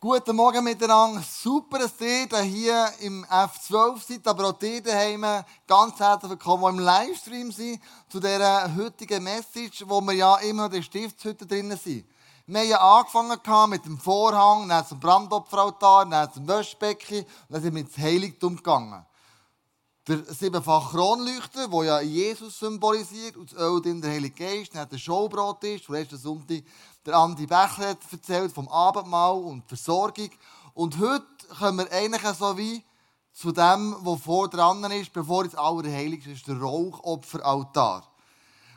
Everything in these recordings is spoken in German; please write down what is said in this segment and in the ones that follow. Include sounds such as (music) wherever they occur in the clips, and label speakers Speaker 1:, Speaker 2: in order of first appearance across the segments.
Speaker 1: Guten Morgen miteinander. Super, dass ihr hier im F12 seid, aber auch ihr daheim ganz herzlich willkommen, die im Livestream sind, zu dieser heutigen Message, wo wir ja immer noch in der Stiftshütte drinnen sind. Wir haben ja angefangen mit dem Vorhang, dann zum Brandopferaltar, dann zum Wäschbecken und dann sind wir ins Heiligtum gegangen. Der siebenfache Kronleuchter, der ja Jesus symbolisiert, und das Öl in der Heilige Geist, dann der Showbrot ist, letzten Sonntag der Andi Bächler hat erzählt vom Abendmahl und Versorgung. Und heute kommen wir eigentlich so wie zu dem, was vor dran ist, bevor es Allerheiligste ist, der Rauchopferaltar.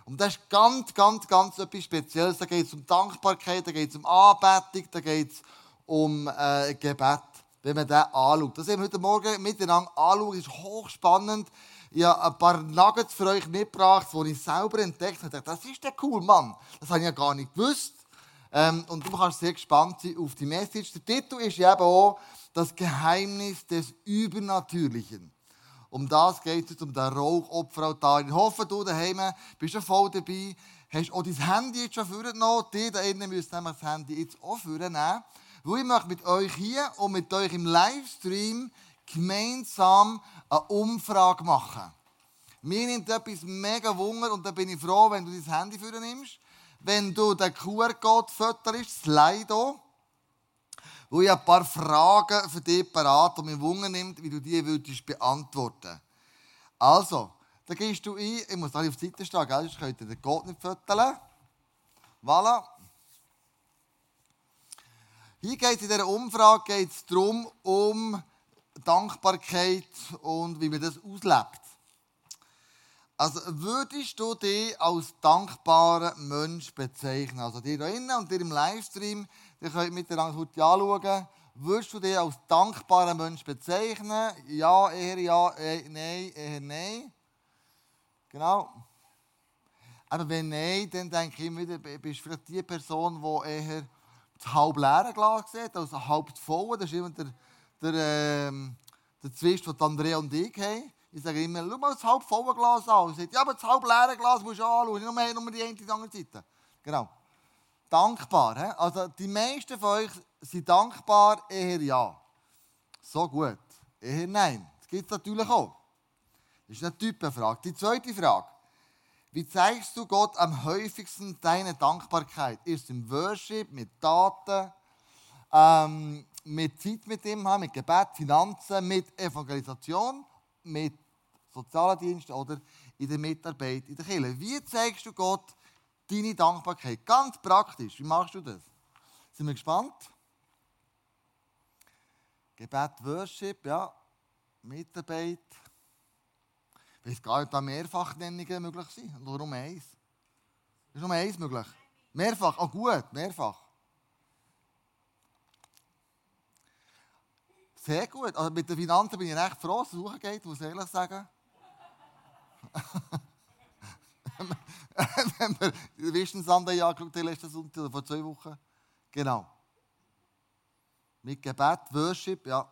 Speaker 1: Und das ist ganz, ganz, ganz etwas Spezielles. Da geht es um Dankbarkeit, da geht es um Anbetung, da geht es um äh, Gebet, wenn man das anschaut. Das haben wir heute Morgen miteinander anschauen. Ist hochspannend. Ich habe ein paar Nuggets für euch mitgebracht, die ich selber entdeckt habe. Das ist der cool, Mann. Das habe ich ja gar nicht gewusst. Ähm, und du kannst sehr gespannt sein auf die Message. Der Titel ist eben auch das Geheimnis des Übernatürlichen. Um das geht es, um den Rauchopferaltar. Ich hoffe, du daheim bist schon voll dabei. Hast auch dein Handy jetzt schon vorgenommen. Die da innen müssen nämlich das Handy jetzt auch vornehmen. Weil ich möchte mit euch hier und mit euch im Livestream gemeinsam eine Umfrage machen. Mir nimmt etwas mega Wunder und da bin ich froh, wenn du dein Handy vornimmst wenn du den QR-Code fütterst, Slido, wo ich ein paar Fragen für dich parat und mir Wunder nimmt, wie du die würdest beantworten. Also, da gehst du ein, ich muss alle auf die Seite stehen, gell? sonst könnt ihr den Code nicht füttern. Voilà. Hier geht es in dieser Umfrage geht's darum, um Dankbarkeit und wie man das auslebt. Also würdest du dich als dankbaren Mensch bezeichnen? Also dir da innen und dir im Livestream, ihr könnt miteinander heute anschauen. Würdest du dich als dankbaren Mensch bezeichnen? Ja, eher ja, eh, nein, eher nein. Genau. Aber wenn nein, dann denke ich wieder, bist du vielleicht die Person, die eher das halb leere Glas sieht, als halb voll. Das ist immer der, der, ähm, der Zwist, den Andrea und ich haben. Ich sage immer, schau mal das halb volle Glas an. Und sagt, ja, aber das halb leere Glas musst du anschauen, nur, mehr, nur die eine die andere Seite. Genau. Dankbar. He? Also die meisten von euch sind dankbar, eher ja. So gut. Eher nein. Das gibt es natürlich auch. Das ist eine Typenfrage. Die zweite Frage. Wie zeigst du Gott am häufigsten deine Dankbarkeit? Ist im Worship, mit Taten, ähm, mit Zeit mit ihm mit Gebet, Finanzen, mit Evangelisation, mit sozialen Diensten oder in der Mitarbeit in der Kirche. Wie zeigst du Gott deine Dankbarkeit? Ganz praktisch. Wie machst du das? Sind wir gespannt? Gebet, Worship, ja. Mitarbeit. Ich weiß gar nicht, ob da Mehrfachnennungen möglich sind. Nur eins? Ist nur eins möglich? Mehrfach? Oh gut, mehrfach. Sehr gut. Also mit den Finanzen bin ich recht froh, dass es hochgeht, muss ich ehrlich sagen. (laughs) Wenn wir die Vision Sunday angeschaut haben, letzten Sonntag oder vor zwei Wochen. Genau. Mit Gebet, Worship, ja.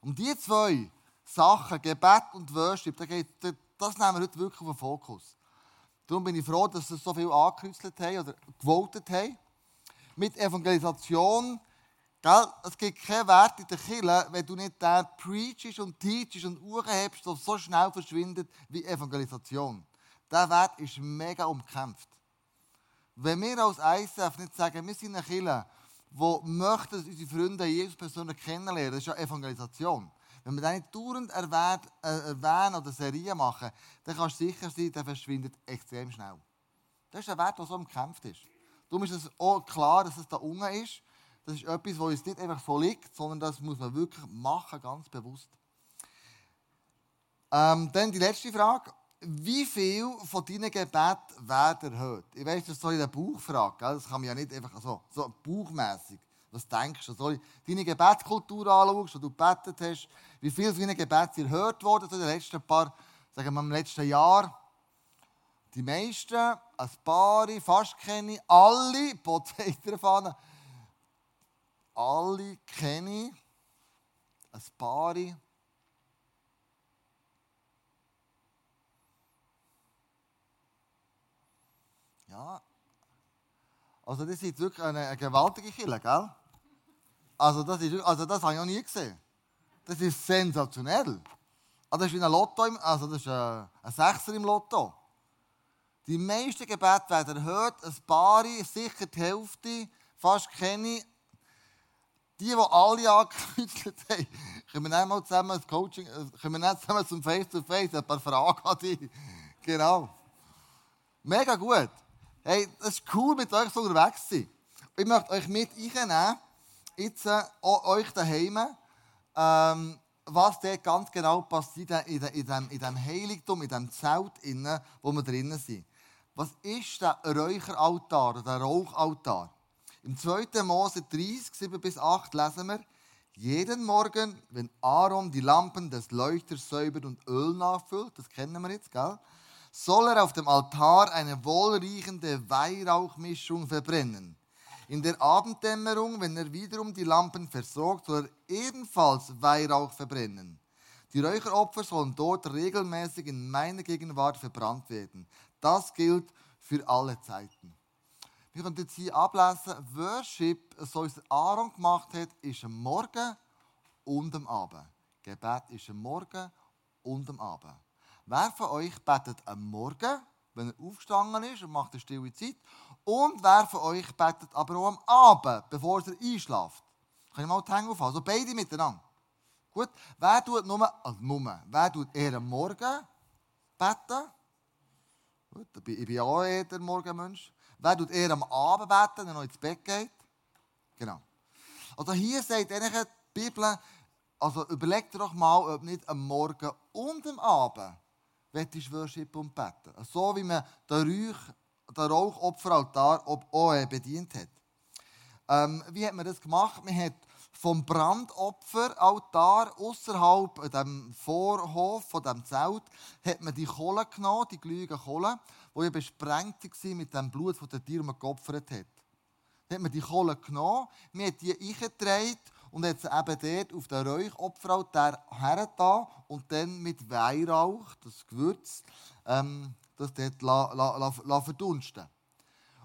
Speaker 1: Um die zwei Sachen, Gebet und Worship, das nehmen wir heute wirklich auf den Fokus. Darum bin ich froh, dass sie so viel angekünstelt haben oder gewotet haben. Mit Evangelisation Gell? Es gibt keinen Wert in der Kirche, wenn du nicht den preachst und teachst und Uhren hebst, der so schnell verschwindet wie Evangelisation. Der Wert ist mega umkämpft. Wenn wir als ISF nicht sagen, wir sind eine Kirche, die möchte, dass unsere Freunde Jesus persönlich kennenlernen, das ist ja Evangelisation. Wenn wir das nicht dauernd äh, erwähnen oder Serien machen, dann kannst du sicher sein, der verschwindet extrem schnell. Das ist ein Wert, der so umkämpft ist. Darum ist es auch klar, dass es da unten ist. Das ist etwas, was uns nicht einfach so liegt, sondern das muss man wirklich machen, ganz bewusst. Ähm, dann die letzte Frage. Wie viel von deinen Gebeten werden erhört? Ich weiß, das ist so in der Bauchfrage. Gell? Das kann man ja nicht einfach so, so bauchmässig. Was denkst du? Soll ich deine Gebetskultur anschauen, wo du gebetet hast? Wie viel von deinen Gebeten erhört worden in den letzten paar, sagen wir im letzten Jahr? Die meisten, ein paar, fast kenne ich, alle, Potato (laughs) alle kenne ein paar. Ja, also das ist wirklich eine, eine gewaltige Kille, gell? Also das, ist, also das habe ich noch nie gesehen. Das ist sensationell. Also das ist wie ein Lotto, also das ist ein, ein Sechser im Lotto. Die meisten Gebete werden erhört, ein paar, sicher die Hälfte, fast keine. Die, die alle angekreuzt haben, können wir nicht mal zusammen ein Coaching, äh, können wir zusammen zum Face-to-Face -face, ein paar Fragen an dich. Genau. Mega gut. Hey, es ist cool, mit euch so unterwegs zu sein. Ich möchte euch mit reinnehmen, jetzt äh, euch daheim, ähm, was dort ganz genau passiert in, in, in, dem, in dem Heiligtum, in dem Zelt, innen, wo wir drinnen sind. Was ist der Räucheraltar, der Rauchaltar? Im 2. Mose 30, 7 bis 8 lesen wir, jeden Morgen, wenn Aaron die Lampen des Leuchters säubert und Öl nachfüllt, das kennen wir jetzt, gell? soll er auf dem Altar eine wohlriechende Weihrauchmischung verbrennen. In der Abenddämmerung, wenn er wiederum die Lampen versorgt, soll er ebenfalls Weihrauch verbrennen. Die Räucheropfer sollen dort regelmäßig in meiner Gegenwart verbrannt werden. Das gilt für alle Zeiten. Wir können jetzt hier ablesen, Worship, so es Aaron gemacht hat, ist am Morgen und am Abend. Gebet ist am Morgen und am Abend. Wer von euch betet am Morgen, wenn er aufgestanden ist und macht eine stille Zeit? Und wer von euch betet aber auch am Abend, bevor er einschläft? Kann ich mal die Hände aufhalten? Also beide miteinander. Gut. Wer tut nur, also nur, wer tut eher am Morgen beten? Gut, ich bin auch eher der Morgenmensch. Wer tut eher am Abend beten, wenn er noch ins Bett geht? Genau. Also hier sagt die Bibel, also überleg dir doch mal, ob nicht am Morgen und am Abend willst Worship und beten. So wie man den, Rauch, den Rauchopferaltar auch bedient hat. Ähm, wie hat man das gemacht? Man hat vom Brandopferaltar außerhalb dem Vorhof von dem Zelt hat man die Kohle genommen, die glühenden Kohle, die ja besprengt waren mit dem Blut von der Tier, das geopfert hat. Dann hat man die Kohle genommen, hat die eingetragen und hat sie eben dort auf den Räuchopferaltar hergetan und dann mit Weihrauch, das Gewürz, ähm, das dort la, la, la, la verdunsten.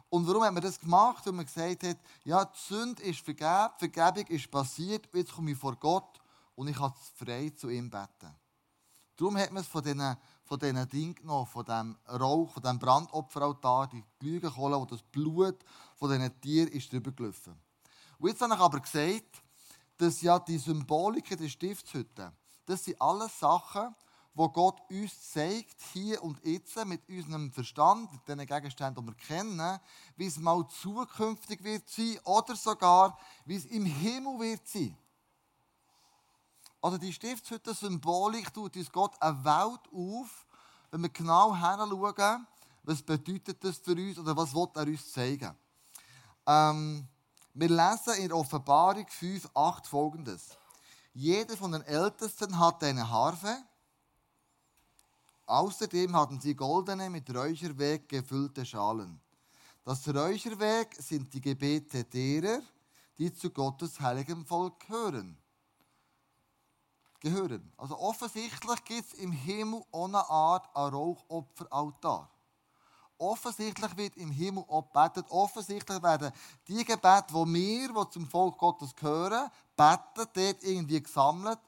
Speaker 1: Und warum hat man das gemacht? Weil man gesagt hat, ja, die Sünde ist vergeben, die Vergebung ist passiert, jetzt komme ich vor Gott und ich kann frei zu ihm beten. Darum hat man es von diesen, von diesen Dingen genommen, von dem Rauch, von dem Brandopferaltar, die Glühkohle, wo das Blut von diesen Tieren ist drüber gelaufen. Und jetzt habe ich aber gesagt, dass ja die Symboliken der Stiftshütte, das sind alles Sachen, wo Gott uns zeigt, hier und jetzt, mit unserem Verstand, mit den Gegenständen, die wir kennen, wie es mal zukünftig wird sein oder sogar, wie es im Himmel wird sein. Also die Stiftshütte-Symbolik tut uns Gott eine Welt auf, wenn wir genau hinschauen, was bedeutet das für uns oder was will er uns zeigen. Ähm, wir lesen in Offenbarung 5, 8 folgendes. Jeder von den Ältesten hatte eine Harfe. Außerdem hatten sie goldene, mit Räucherweg gefüllte Schalen. Das Räucherweg sind die Gebete derer, die zu Gottes heiligem Volk gehören. Gehören. Also offensichtlich gibt es im Himmel eine Art ein Rauchopferaltar. Offensichtlich wird im Himmel auch gebetet. Offensichtlich werden die Gebete, die wir, die zum Volk Gottes gehören, beten, dort irgendwie gesammelt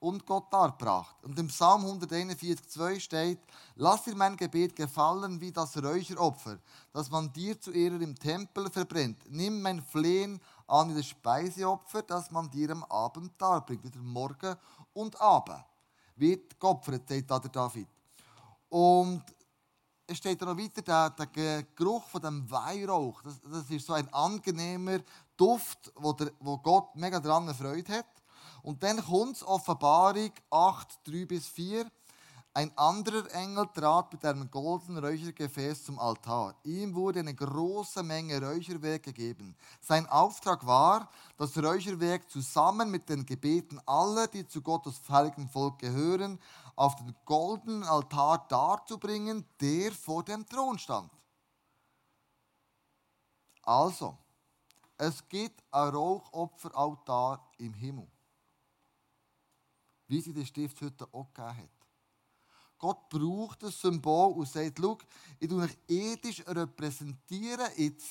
Speaker 1: und Gott dargebracht. Und im Psalm 141,2 steht: Lass dir mein Gebet gefallen wie das Räucheropfer, das man dir zu Ehre im Tempel verbrennt. Nimm mein Flehen an wie das Speiseopfer, das man dir am Abend darbringt. Wieder Morgen und Abend wird geopfert, sagt der David. Und es steht noch weiter, der, der Geruch von dem Weihrauch, das, das ist so ein angenehmer Duft, wo, der, wo Gott mega daran Freude hat. Und dann kommt Offenbarung 8, 3 bis 4. Ein anderer Engel trat mit einem goldenen Räuchergefäß zum Altar. Ihm wurde eine große Menge Räucherwerk gegeben. Sein Auftrag war, das Räucherwerk zusammen mit den Gebeten aller, die zu Gottes heiligen Volk gehören, auf den goldenen Altar darzubringen, der vor dem Thron stand. Also, es gibt ein Rauchopferaltar im Himmel, wie sie die Stiftshütte auch gegeben hat. Gott braucht ein Symbol und sagt, schau, ich tue euch ethisch repräsentieren jetzt,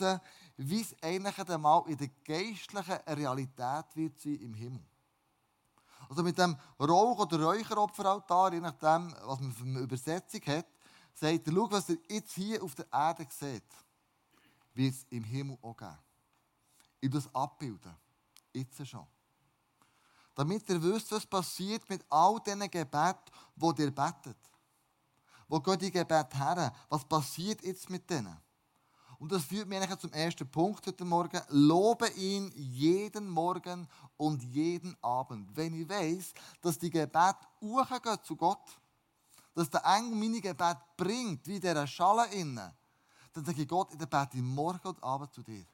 Speaker 1: wie es eigentlich einmal in der geistlichen Realität wird sein im Himmel. Also mit dem Rauch- oder Räucheropferaltar, je nachdem, was man für eine Übersetzung hat, sagt er, schau, was ihr jetzt hier auf der Erde seht, wird es im Himmel auch geben. Ich das abbilden. Jetzt schon. Damit ihr wisst, was passiert mit all diesen Gebeten, die ihr betet. Wo geht die Gebet her? Was passiert jetzt mit denen? Und das führt mich eigentlich zum ersten Punkt heute Morgen. Lobe ihn jeden Morgen und jeden Abend. Wenn ich weiß, dass die Gebet hochgehen zu Gott, dass der Engel meine Gebet bringt, wie der Schale innen, dann sage ich Gott, ich bete morgen und Abend zu dir.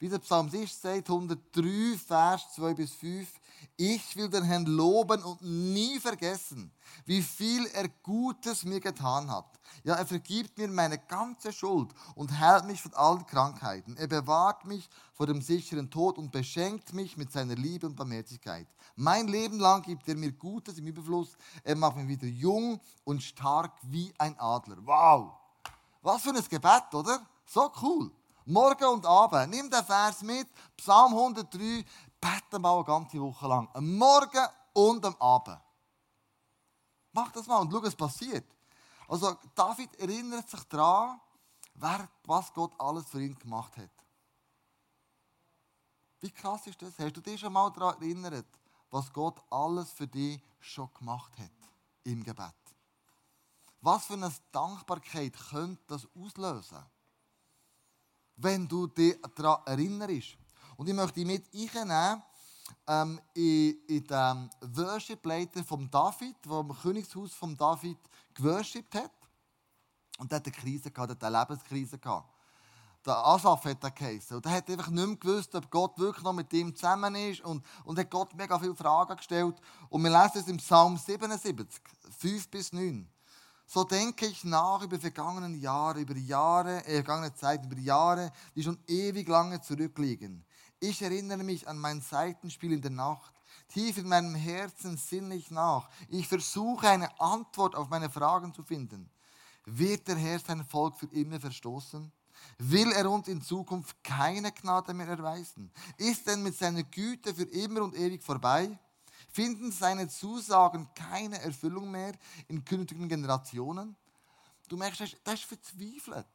Speaker 1: Wie der Psalmist sagt, 103, Vers 2 bis 5, ich will den Herrn loben und nie vergessen, wie viel er Gutes mir getan hat. Ja, er vergibt mir meine ganze Schuld und heilt mich von allen Krankheiten. Er bewahrt mich vor dem sicheren Tod und beschenkt mich mit seiner Liebe und Barmherzigkeit. Mein Leben lang gibt er mir Gutes im Überfluss. Er macht mich wieder jung und stark wie ein Adler. Wow! Was für ein Gebet, oder? So cool. Morgen und Abend. Nimm den Vers mit. Psalm 103. Beten mal eine ganze Woche lang. Am Morgen und am Abend. Mach das mal und schau, was passiert. Also, David erinnert sich daran, was Gott alles für ihn gemacht hat. Wie krass ist das? Hast du dich schon mal daran erinnert, was Gott alles für dich schon gemacht hat im Gebet? Was für eine Dankbarkeit könnte das auslösen? Wenn du dich daran erinnerst. Und ich möchte dich mit einnehmen ähm, in, in den Worship-Leiter von David, der im Königshaus von David geworshipped hat. Und der hat eine Krise gehabt, eine Lebenskrise gehabt. Der Asaf hat er geheißen. Und er hat einfach nicht mehr gewusst, ob Gott wirklich noch mit ihm zusammen ist. Und, und hat Gott mega viele Fragen gestellt. Und wir lesen es im Psalm 77, 5 bis 9. So denke ich nach über vergangene Jahre, über Jahre, äh, vergangene Zeit, über Jahre, die schon ewig lange zurückliegen. Ich erinnere mich an mein Seitenspiel in der Nacht. Tief in meinem Herzen sinne ich nach. Ich versuche eine Antwort auf meine Fragen zu finden. Wird der Herr sein Volk für immer verstoßen? Will er uns in Zukunft keine Gnade mehr erweisen? Ist denn mit seiner Güte für immer und ewig vorbei? Finden seine Zusagen keine Erfüllung mehr in künftigen Generationen? Du merkst, das ist verzweifelt.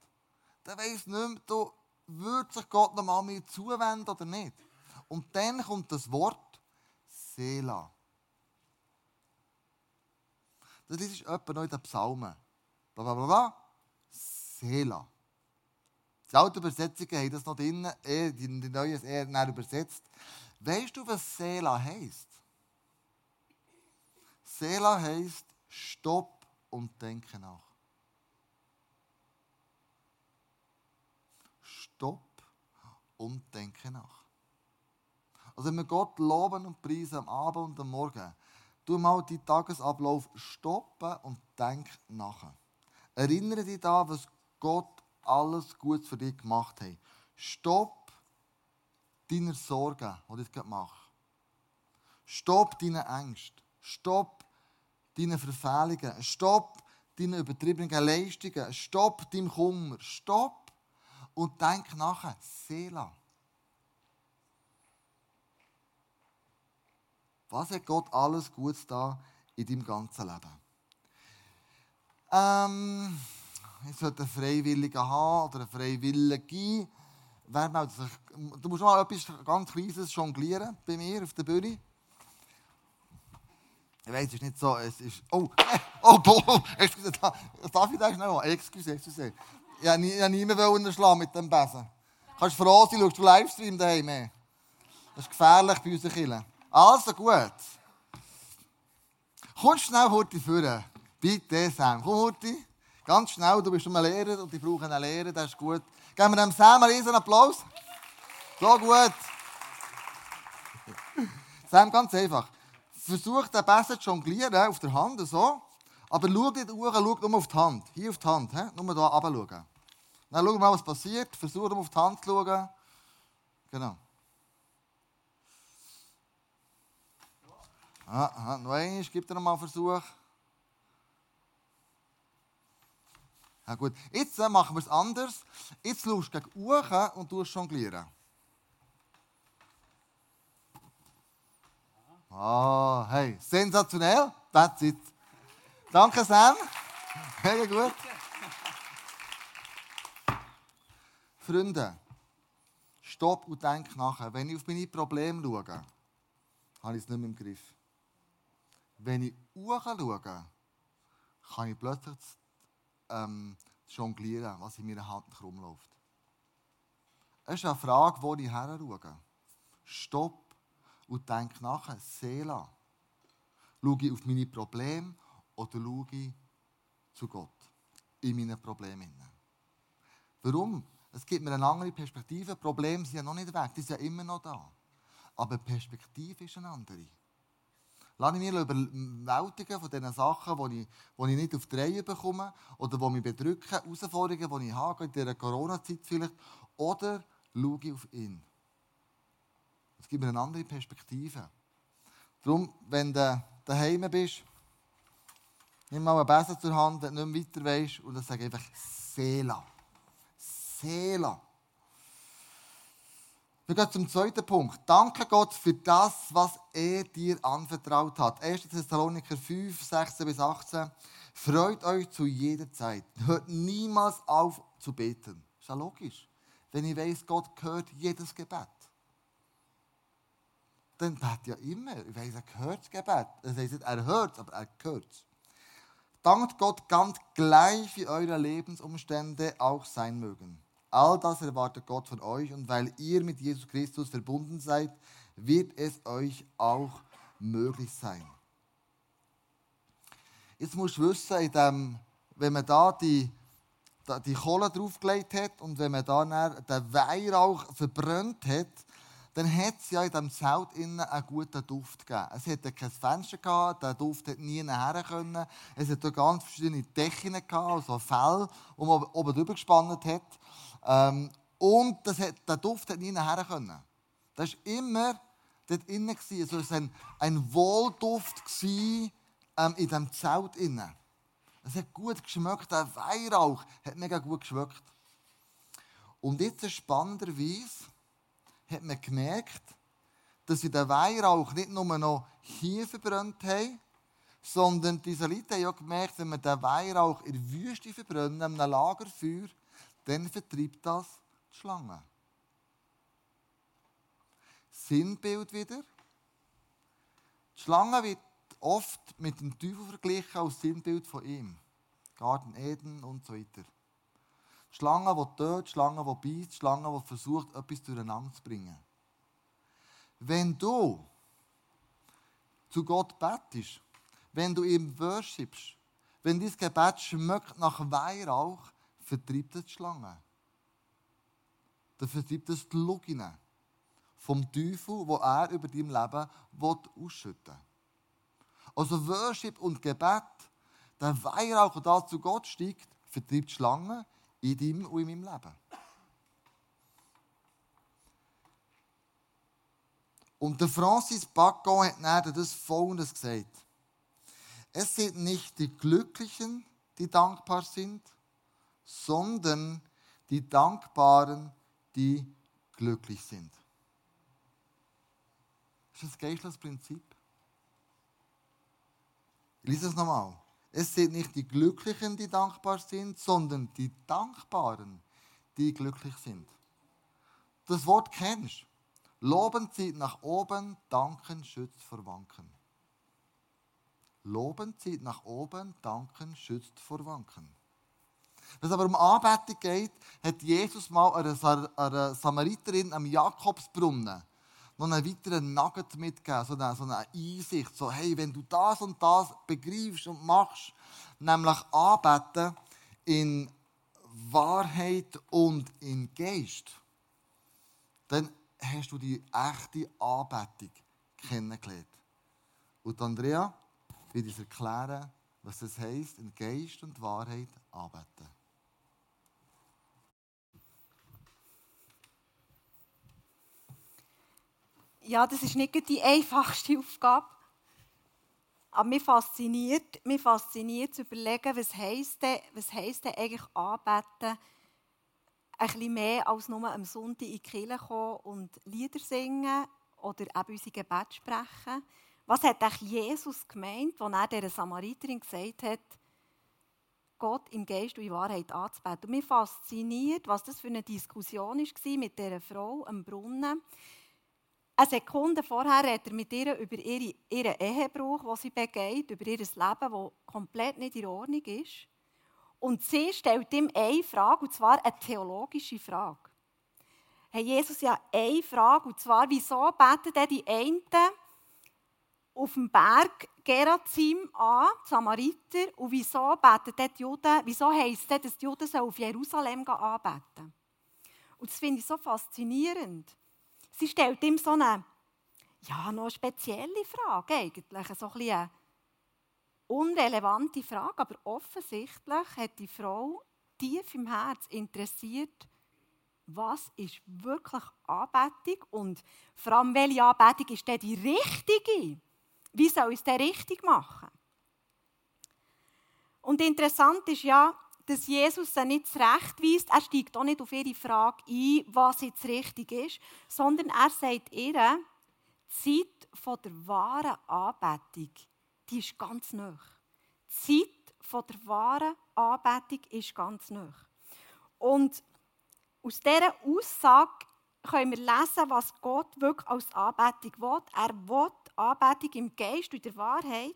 Speaker 1: Der weiß nicht mehr, du, wird sich Gott nochmal mir zuwenden oder nicht. Und dann kommt das Wort Sela. Das ist etwa noch in den Psalmen. Blablabla. Sela. Die alten Übersetzungen haben das noch drin, die neue ist eher übersetzt. Weißt du, was Sela heisst? Sela heißt Stopp und denke nach. Stopp und denke nach. Also wenn wir Gott loben und preisen am Abend und am Morgen, tu mal die Tagesablauf stoppen und denk nach. Erinnere dich daran, was Gott alles gut für dich gemacht hat. Stopp deiner Sorgen, die ich gerade mache. Stopp deine Ängste. Stopp deine Verfehlungen. Stopp deine übertriebenen Leistungen. Stopp deinem Kummer. Stopp und denk nachher. Seela. Was hat Gott alles Gutes da in deinem ganzen Leben? Ähm, ich sollte einen Freiwilligen haben oder einen Freiwilligen. Wer meldet sich? Du musst mal etwas ganz Kleines jonglieren bei mir auf der Bühne. Ich weiß, es ist nicht so, es ist... Oh, äh, oh, boah, excuse, da, darf ich das noch? Excuse, excuse. Ich wollte nie, nie mehr schlagen mit dem Besen. Kannst froh sein, schaust du Livestream daheim. Das ist gefährlich bei unseren Kindern. Also gut. Komm schnell Hurti führen. Bitte, Sam. Komm, Hurti. Ganz schnell, du bist ein Lehrer und ich brauche einen Lehrer, das ist gut. Geben wir dem Sam einen riesen Applaus. So gut. Sam, ganz einfach versucht den Besen zu jonglieren auf der Hand, so. Aber schau nicht hoch, schau nur auf die Hand. Hier auf die Hand, he? nur hier runter schauen. Dann schau mal, was passiert. Versuch nur auf die Hand zu schauen. Genau. Ah, ah, noch einmal, gib dir noch mal einen Versuch. Ja, gut. Jetzt äh, machen wir es anders. Jetzt schaust du gegen Uhren und du jonglieren. Ah, hey, sensationell. That's it. Danke, Sam. Mega gut. Freunde, stopp und denk nachher. Wenn ich auf meine Probleme schaue, habe ich es nicht mehr im Griff. Wenn ich schaue, kann ich plötzlich ähm, jonglieren, was in meiner Hand rumläuft. Es ist eine Frage, wo ich her schaue. Stopp und denk nachher. Seela. Schaue ich auf meine Probleme oder schaue ich zu Gott in meinen Problemen? Warum? Es gibt mir eine andere Perspektive. Probleme sind ja noch nicht weg, die sind ja immer noch da. Aber die Perspektive ist eine andere. Lass ich mich überwältigen von diesen Sachen, die ich, die ich nicht auf die Reihe bekomme oder die mich bedrücken, Herausforderungen, die ich habe, in dieser Corona-Zeit vielleicht. Oder schaue ich auf ihn. Es gibt mir eine andere Perspektive. Darum, wenn du daheim bist, nimm mal einen Besen zur Hand, wenn du nicht mehr weiter weißt, und dann sag einfach Seela. Seela. Wir gehen zum zweiten Punkt. Danke Gott für das, was er dir anvertraut hat. 1. Thessaloniker 5, 16 bis 18. Freut euch zu jeder Zeit. Hört niemals auf zu beten. Ist ja logisch. Wenn ich weiß, Gott hört jedes Gebet. Dann bete ja immer. Ich weiß, er hört das Gebet. Das heisst nicht, er hört es, aber er hört es. Dankt Gott ganz gleich, wie eure Lebensumstände auch sein mögen. All das erwartet Gott von euch und weil ihr mit Jesus Christus verbunden seid, wird es euch auch möglich sein. Jetzt musst du wissen, in dem, wenn man da die, die Kohle draufgelegt hat und wenn man da den Weihrauch verbrannt hat, dann hat es ja in diesem Zelt innen einen guten Duft gegeben. Es hatte kein Fenster, gehabt, der Duft hat nie nachher können. Es hatte ganz verschiedene Decken, gehabt, also Fell, die man oben drüber gespannt hat. Ähm, und das hat, der Duft hat nie nachher können. Das war immer dort innen. Also es war ein, ein Wohlduft gewesen, ähm, in diesem Zelt innen. Es hat gut geschmeckt, der Weihrauch hat mega gut geschmeckt. Und jetzt spannenderweise hat man gemerkt, dass sie den Weihrauch nicht nur noch hier verbrannt haben, sondern die Israeliten haben auch gemerkt, wenn wir den Weihrauch in der Wüste verbrennen, in einem Lagerfeuer, dann vertreibt das die Schlange. Sinnbild wieder. Die Schlange wird oft mit dem Teufel verglichen als Sinnbild von ihm. Garten Eden und so weiter. Schlange, die tötet, Schlange, die beißt, Schlange, die versucht, etwas durcheinander zu bringen. Wenn du zu Gott betest, wenn du ihm worshipst, wenn dein Gebet schmeckt nach Weihrauch, vertreibt es die Schlange. Dann vertreibt es die Lugine vom Teufel, wo er über dein Leben ausschütten will. Also Worship und Gebet, der Weihrauch, der zu Gott steigt, vertreibt Schlange in deinem und in meinem Leben. Und der Francis Bacon hat dann das Folgendes gesagt. Es sind nicht die Glücklichen, die dankbar sind, sondern die Dankbaren, die glücklich sind. Das ist das geistliches Prinzip. Ich lese es nochmal. Es sind nicht die Glücklichen, die dankbar sind, sondern die Dankbaren, die glücklich sind. Das Wort kennst du. Loben zieht nach oben, danken schützt vor Wanken. Loben zieht nach oben, danken schützt vor Wanken. Wenn es aber um Anbetung geht, hat Jesus mal einer, Samariterin am Jakobsbrunnen noch einen weiteren Nugget mitgegeben, so eine, so eine Einsicht, so hey, wenn du das und das begreifst und machst, nämlich Anbeten in Wahrheit und in Geist, dann hast du die echte Anbetung kennengelernt. Und Andrea wird uns erklären, was das heisst, in Geist und Wahrheit anbeten.
Speaker 2: Ja, das ist nicht die einfachste Aufgabe. Aber mich fasziniert, mich fasziniert zu überlegen, was heisst denn, was heisst denn eigentlich anbeten, ein bisschen mehr als nur am Sonntag in die Kirche kommen und Lieder singen oder eben unsere Gebet sprechen. Was hat eigentlich Jesus gemeint, als er dieser Samariterin gesagt hat, Gott im Geist und in Wahrheit anzubeten? Und mich fasziniert, was das für eine Diskussion war mit dieser Frau am Brunnen. Eine Sekunde vorher redet er mit ihr über ihre, ihren Ehebruch, den sie begeht, über ihr Leben, das komplett nicht in Ordnung ist. Und sie stellt ihm eine Frage, und zwar eine theologische Frage. Hey, Jesus ja eine Frage, und zwar, wieso beten die einen auf dem Berg Gerazim an, die Samariter, und wieso beten die Juden, wieso heisst es, dass die Juden auf Jerusalem anbeten Und das finde ich so faszinierend. Sie stellt ihm so eine, ja, noch eine spezielle Frage eigentlich, so ein bisschen unrelevante Frage, aber offensichtlich hat die Frau tief im Herz interessiert, was ist wirklich Anbetung und vor allem, welche Anbetung ist denn die richtige? Wie soll ich es denn richtig machen? Und interessant ist ja, dass Jesus sie nicht zurechtweist. Er steigt auch nicht auf ihre Frage ein, was jetzt richtig ist, sondern er sagt ihr, die Zeit der wahren Anbetung die ist ganz nah. Die Zeit der wahren Anbetung ist ganz nah. Und aus dieser Aussage können wir lesen, was Gott wirklich als Anbetung will. Er will Anbetung im Geist und der Wahrheit.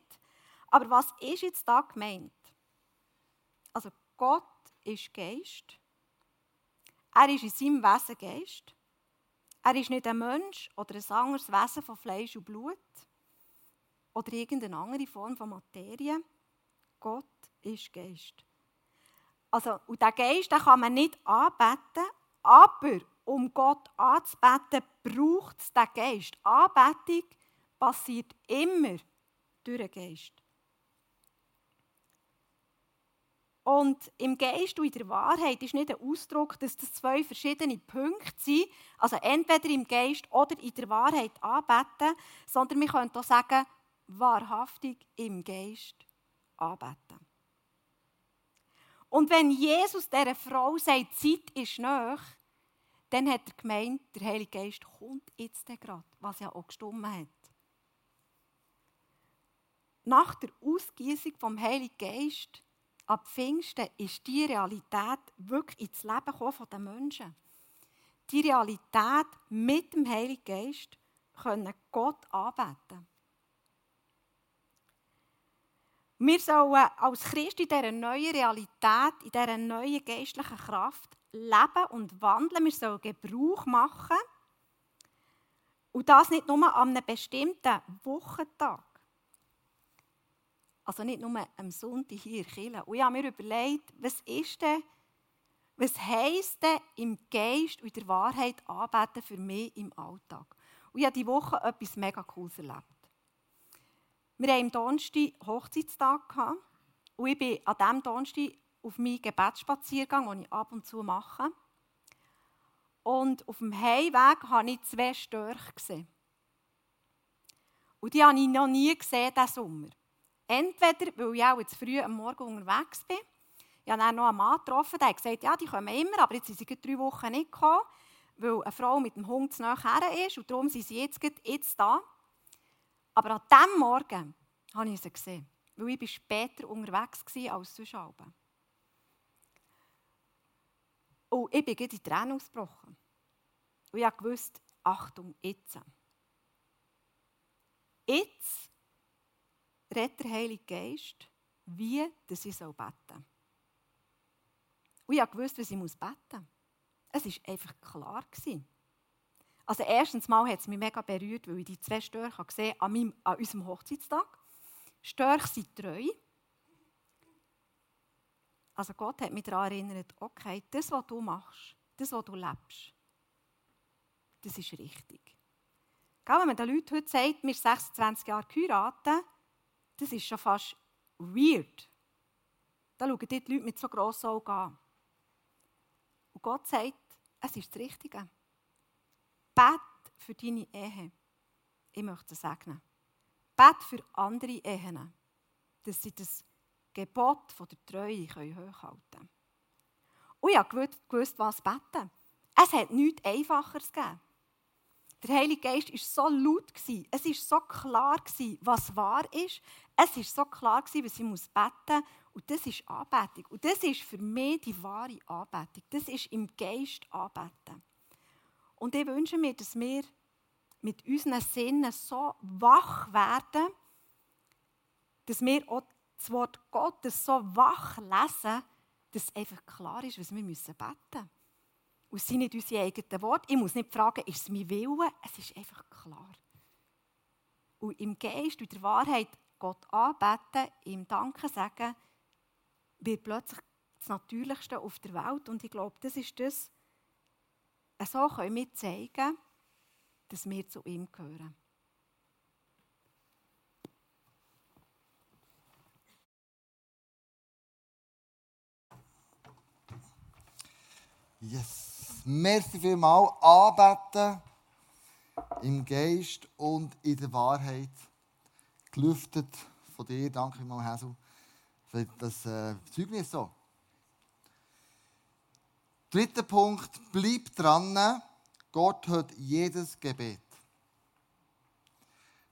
Speaker 2: Aber was ist jetzt da gemeint? Also Gott ist Geist. Er ist in seinem Wesen Geist. Er ist nicht ein Mensch oder ein anderes Wesen von Fleisch und Blut oder irgendeine andere Form von Materie. Gott ist Geist. Also, und diesen Geist den kann man nicht anbeten, aber um Gott anzubeten, braucht es diesen Geist. Anbetung passiert immer durch den Geist. Und im Geist und in der Wahrheit ist nicht ein Ausdruck, dass das zwei verschiedene Punkte sind, also entweder im Geist oder in der Wahrheit anbeten, sondern wir können auch sagen, wahrhaftig im Geist anbeten. Und wenn Jesus dieser Frau sagt, Zeit ist nach, dann hat er gemeint, der Heilige Geist kommt jetzt gerade, was ja auch gestummt hat. Nach der Ausgießung vom Heiligen Geist ab Pfingsten ist die Realität wirklich ins Leben gekommen den Menschen. Die Realität mit dem Heiligen Geist können Gott anbeten. Wir sollen als Christ in dieser neuen Realität, in dieser neuen geistlichen Kraft leben und wandeln. Wir sollen Gebrauch machen. Und das nicht nur an einem bestimmten Wochentag. Also nicht nur am Sonntag hier Kirche. Und ich habe mir überlegt, was ist denn, was heisst denn im Geist und in der Wahrheit anbeten für mich im Alltag? Und ich habe diese Woche etwas mega Cooles erlebt. Wir hatten am Donnerstag Hochzeitstag und ich bin an diesem Donnerstag auf meinen Gebetsspaziergang, den ich ab und zu mache. Und auf dem Heimweg habe ich zwei Störche gesehen. Und die habe ich noch nie gesehen diesen Sommer. Entweder, weil ich auch jetzt früh am Morgen unterwegs bin. Ich habe dann noch einen Mann getroffen, der hat gesagt, ja, die kommen immer, aber jetzt sind sie drei Wochen nicht gekommen, weil eine Frau mit dem Hund zu her ist und darum sind sie jetzt, jetzt da. Aber an diesem Morgen habe ich sie gesehen, weil ich später unterwegs war als sonst. Und ich bin in die Tränen ausgebrochen. Und ich wusste, Achtung, jetzt. Jetzt redet der Heilige Geist, wie dass ich beten soll. Und ich wusste, was ich beten muss. Es war einfach klar. Also erstens mal hat es mich mega berührt, weil ich die zwei Störche gesehen an, meinem, an unserem Hochzeitstag. Störche sind treu. Also Gott hat mich daran erinnert, okay, das, was du machst, das, was du lebst, das ist richtig. Wenn man den Leuten heute sagt, wir sind 26 Jahre geheiratet, das ist schon fast weird. Da schauen die Leute mit so grossen Augen an. Und Gott sagt, es ist das Richtige. Bet für deine Ehe. Ich möchte es segnen. Gebet für andere Ehen, dass sie das Gebot der Treue hochhalten können. Und ich gewusst, was beten. Es hat nichts Einfacheres gegeben. Der Heilige Geist war so laut, es war so klar, was wahr ist. Es war so klar, was ich muss. Und das ist Anbetung. Und das ist für mich die wahre Anbetung. Das ist im Geist Anbeten. Und ich wünsche mir, dass wir mit unseren Sinnen so wach werden, dass wir auch das Wort Gottes so wach lesen, dass einfach klar ist, was wir beten müssen. Und es sind nicht unsere eigenen Worte. Ich muss nicht fragen, ist es mein Wille? Es ist einfach klar. Und im Geist und der Wahrheit Gott anbeten, ihm Danke sagen, wird plötzlich das Natürlichste auf der Welt. Und ich glaube, das ist das, so können wir zeigen, dass wir zu ihm gehören.
Speaker 1: Yes. Merci vielmals. Anbeten im Geist und in der Wahrheit. Gelüftet von dir. Danke vielmals, Hazel, für das äh, Zeugnis so. Dritter Punkt, bleib dran. Gott hört jedes Gebet.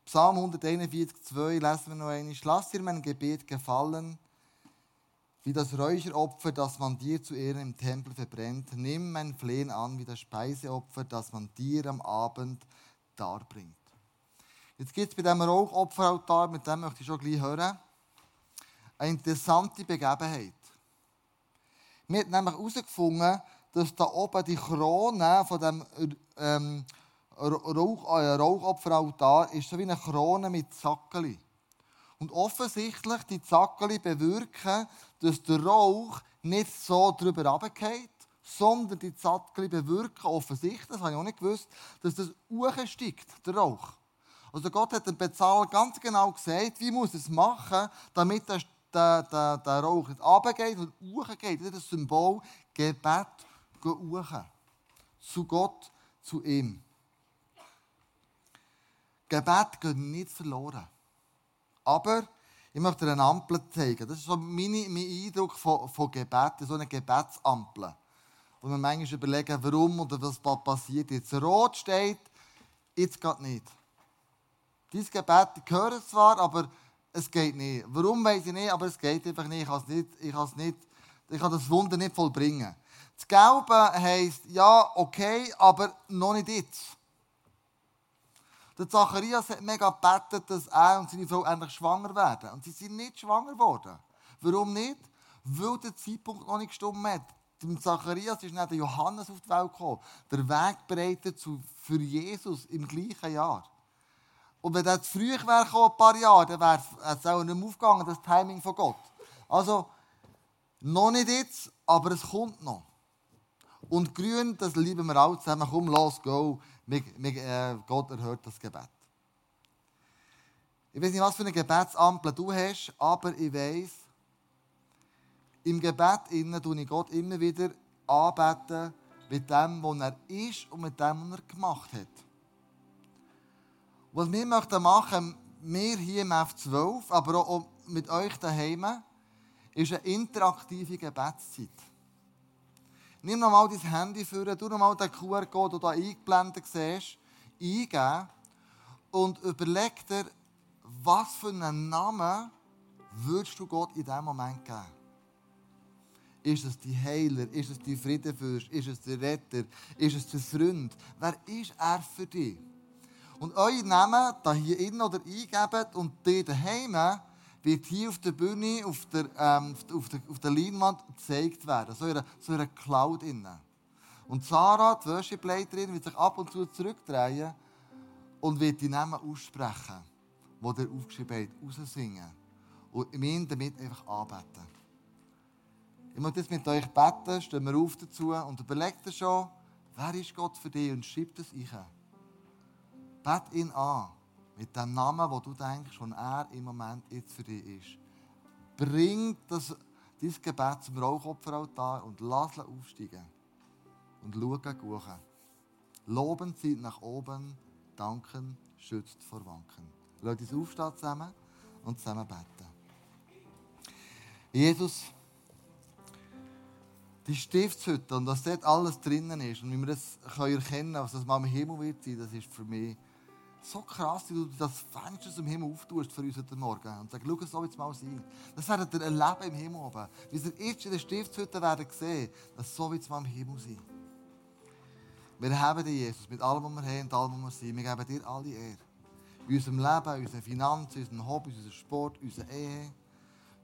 Speaker 1: Psalm 141, 2 lesen wir noch einmal. Lass dir mein Gebet gefallen, wie das Räucheropfer, das man dir zu Ehren im Tempel verbrennt. Nimm mein Flehen an wie das Speiseopfer, das man dir am Abend darbringt. Jetzt gibt es bei diesem Rauchopferaltar, mit dem möchte ich schon gleich hören, eine interessante Begebenheit. Wir haben nämlich herausgefunden, dass da oben die Krone von dem ähm, Rauch, äh, Rauchopferaltar ist so wie eine Krone mit Zackeli. Und offensichtlich die Zackeli bewirken, dass der Rauch nicht so drüber runtergeht, sondern die Zackeli bewirken offensichtlich, das habe ich auch nicht gewusst, dass das steigt, der Rauch. Also Gott hat dem Bezahler ganz genau gesagt, wie muss es machen, damit der, der, der, der Rauch nicht runtergeht und hochgeht. Das ist das Symbol Gebet hoch. Zu Gott, zu ihm. Gebet geht nicht verloren. Aber ich möchte dir eine Ampel zeigen. Das ist so meine, mein Eindruck von, von Gebet, so eine Gebetsampel. Wo wir manchmal überlegen, warum oder was passiert jetzt. Rot steht, jetzt geht nicht. Dieses Gebet, es zwar, aber es geht nicht. Warum weiß ich nicht, aber es geht einfach nicht. Ich kann, nicht, ich kann, nicht, ich kann das Wunder nicht vollbringen. Das Gelbe heisst, ja, okay, aber noch nicht jetzt. Der Zacharias hat mega gebetet, dass er und seine Frau endlich schwanger werden. Und sie sind nicht schwanger geworden. Warum nicht? Weil der Zeitpunkt noch nicht gestimmt hat. Dem Zacharias ist nicht der Johannes auf die Welt gekommen. Der Weg bereitet für Jesus im gleichen Jahr. Und wenn er zu früh wäre, ein paar Jahre, dann wäre es auch nicht mehr aufgegangen, das Timing von Gott. Also, noch nicht jetzt, aber es kommt noch. Und grün, das lieben wir alle zusammen. Komm, los, go. Äh, Gott erhört das Gebet. Ich weiß nicht, was für eine Gebetsampel du hast, aber ich weiß, im Gebet innen tue ich Gott immer wieder anbeten mit dem, was er ist und mit dem, was er gemacht hat. Was wir möchten machen, wir hier im F12, aber auch mit euch daheim, ist eine interaktive Gebetszeit. Nimm nochmal dein Handy vor, tu nochmal den QR-Code, den du hier eingeblendet siehst, eingeben und überleg dir, was für einen Namen würdest du Gott in diesem Moment geben? Ist es die Heiler? Ist es die Friedenfürst? Ist es der Retter? Ist es der Freund? Wer ist er für dich? Und eure Namen da hier innen oder eingeben und die daheim wird hier auf der Bühne, auf der, ähm, auf der, auf der Leinwand gezeigt werden. So in einer, so in Cloud. Innen. Und Sarah, die Worship-Leiterin, wird sich ab und zu zurückdrehen und wird die Namen aussprechen, die ihr aufgeschrieben habt, raussingen. Und ihn damit einfach anbeten. Ich möchte jetzt mit euch beten, stehen wir auf dazu und überlegt ihr schon, wer ist Gott für dich und schreibt es euch. Bet ihn an. Mit dem Namen, wo du denkst, und er im Moment jetzt für dich ist. Bring das, dein Gebet zum Rauchopferaltar und lass ihn aufsteigen. Und schau hoch. Loben zieht nach oben, danken schützt vor Wanken. Lasst uns aufstehen zusammen und zusammen beten. Jesus, die Stiftshütte und dass dort alles drinnen ist und wie wir das erkennen können, was das mal im Himmel wird sein, das ist für mich so krass, wie du das Fenster zum Himmel auftust für uns heute Morgen und sagst, schau, so wird es mal sein. Das werdet ihr erleben im Himmel oben. Wie ihr jetzt in der Stiftshütte werden sehen, dass so wird es mal im Himmel sein. Wir haben dich, Jesus, mit allem, was wir haben und allem, was wir sind. Wir geben dir alle Ehre. In unserem Leben, unseren Finanzen, in unserem Hobby, in unserem Sport, unserer Ehe.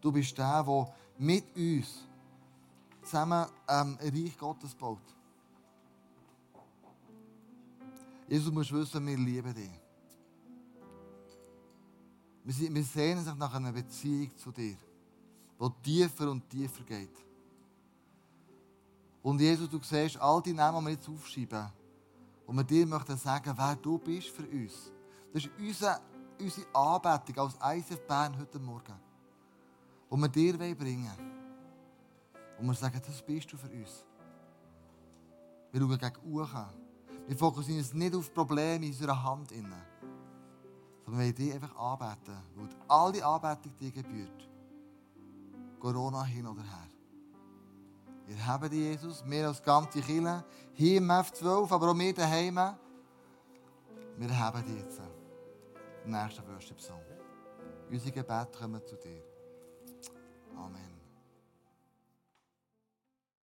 Speaker 1: Du bist der, der mit uns zusammen ähm, ein Reich Gottes baut. Jesus, du musst wissen, wir lieben dich. Wir, sehnen sich nach einer Beziehung zu dir, die tiefer und tiefer geht. Und Jesus, du siehst all die Namen, die wir jetzt aufschreiben, und wir dir möchten sagen, wer du bist für uns. Das ist unsere, unsere Anbetung als ICF Bern heute Morgen. Und wir dir bringen Und wir sagen, das bist du für uns. Wir schauen gegen Uchen. Wir fokussieren uns nicht auf Probleme in unserer Hand. Sondern wir wollen dich einfach anbeten. Weil die Anbetung dir gebührt. Corona hin oder her. Wir haben die Jesus, wir als ganze Kirche, hier im F12, aber auch wir daheim. Wir haben die jetzt. Im nächsten Worship Song. Unsere Gebete kommen zu dir. Amen.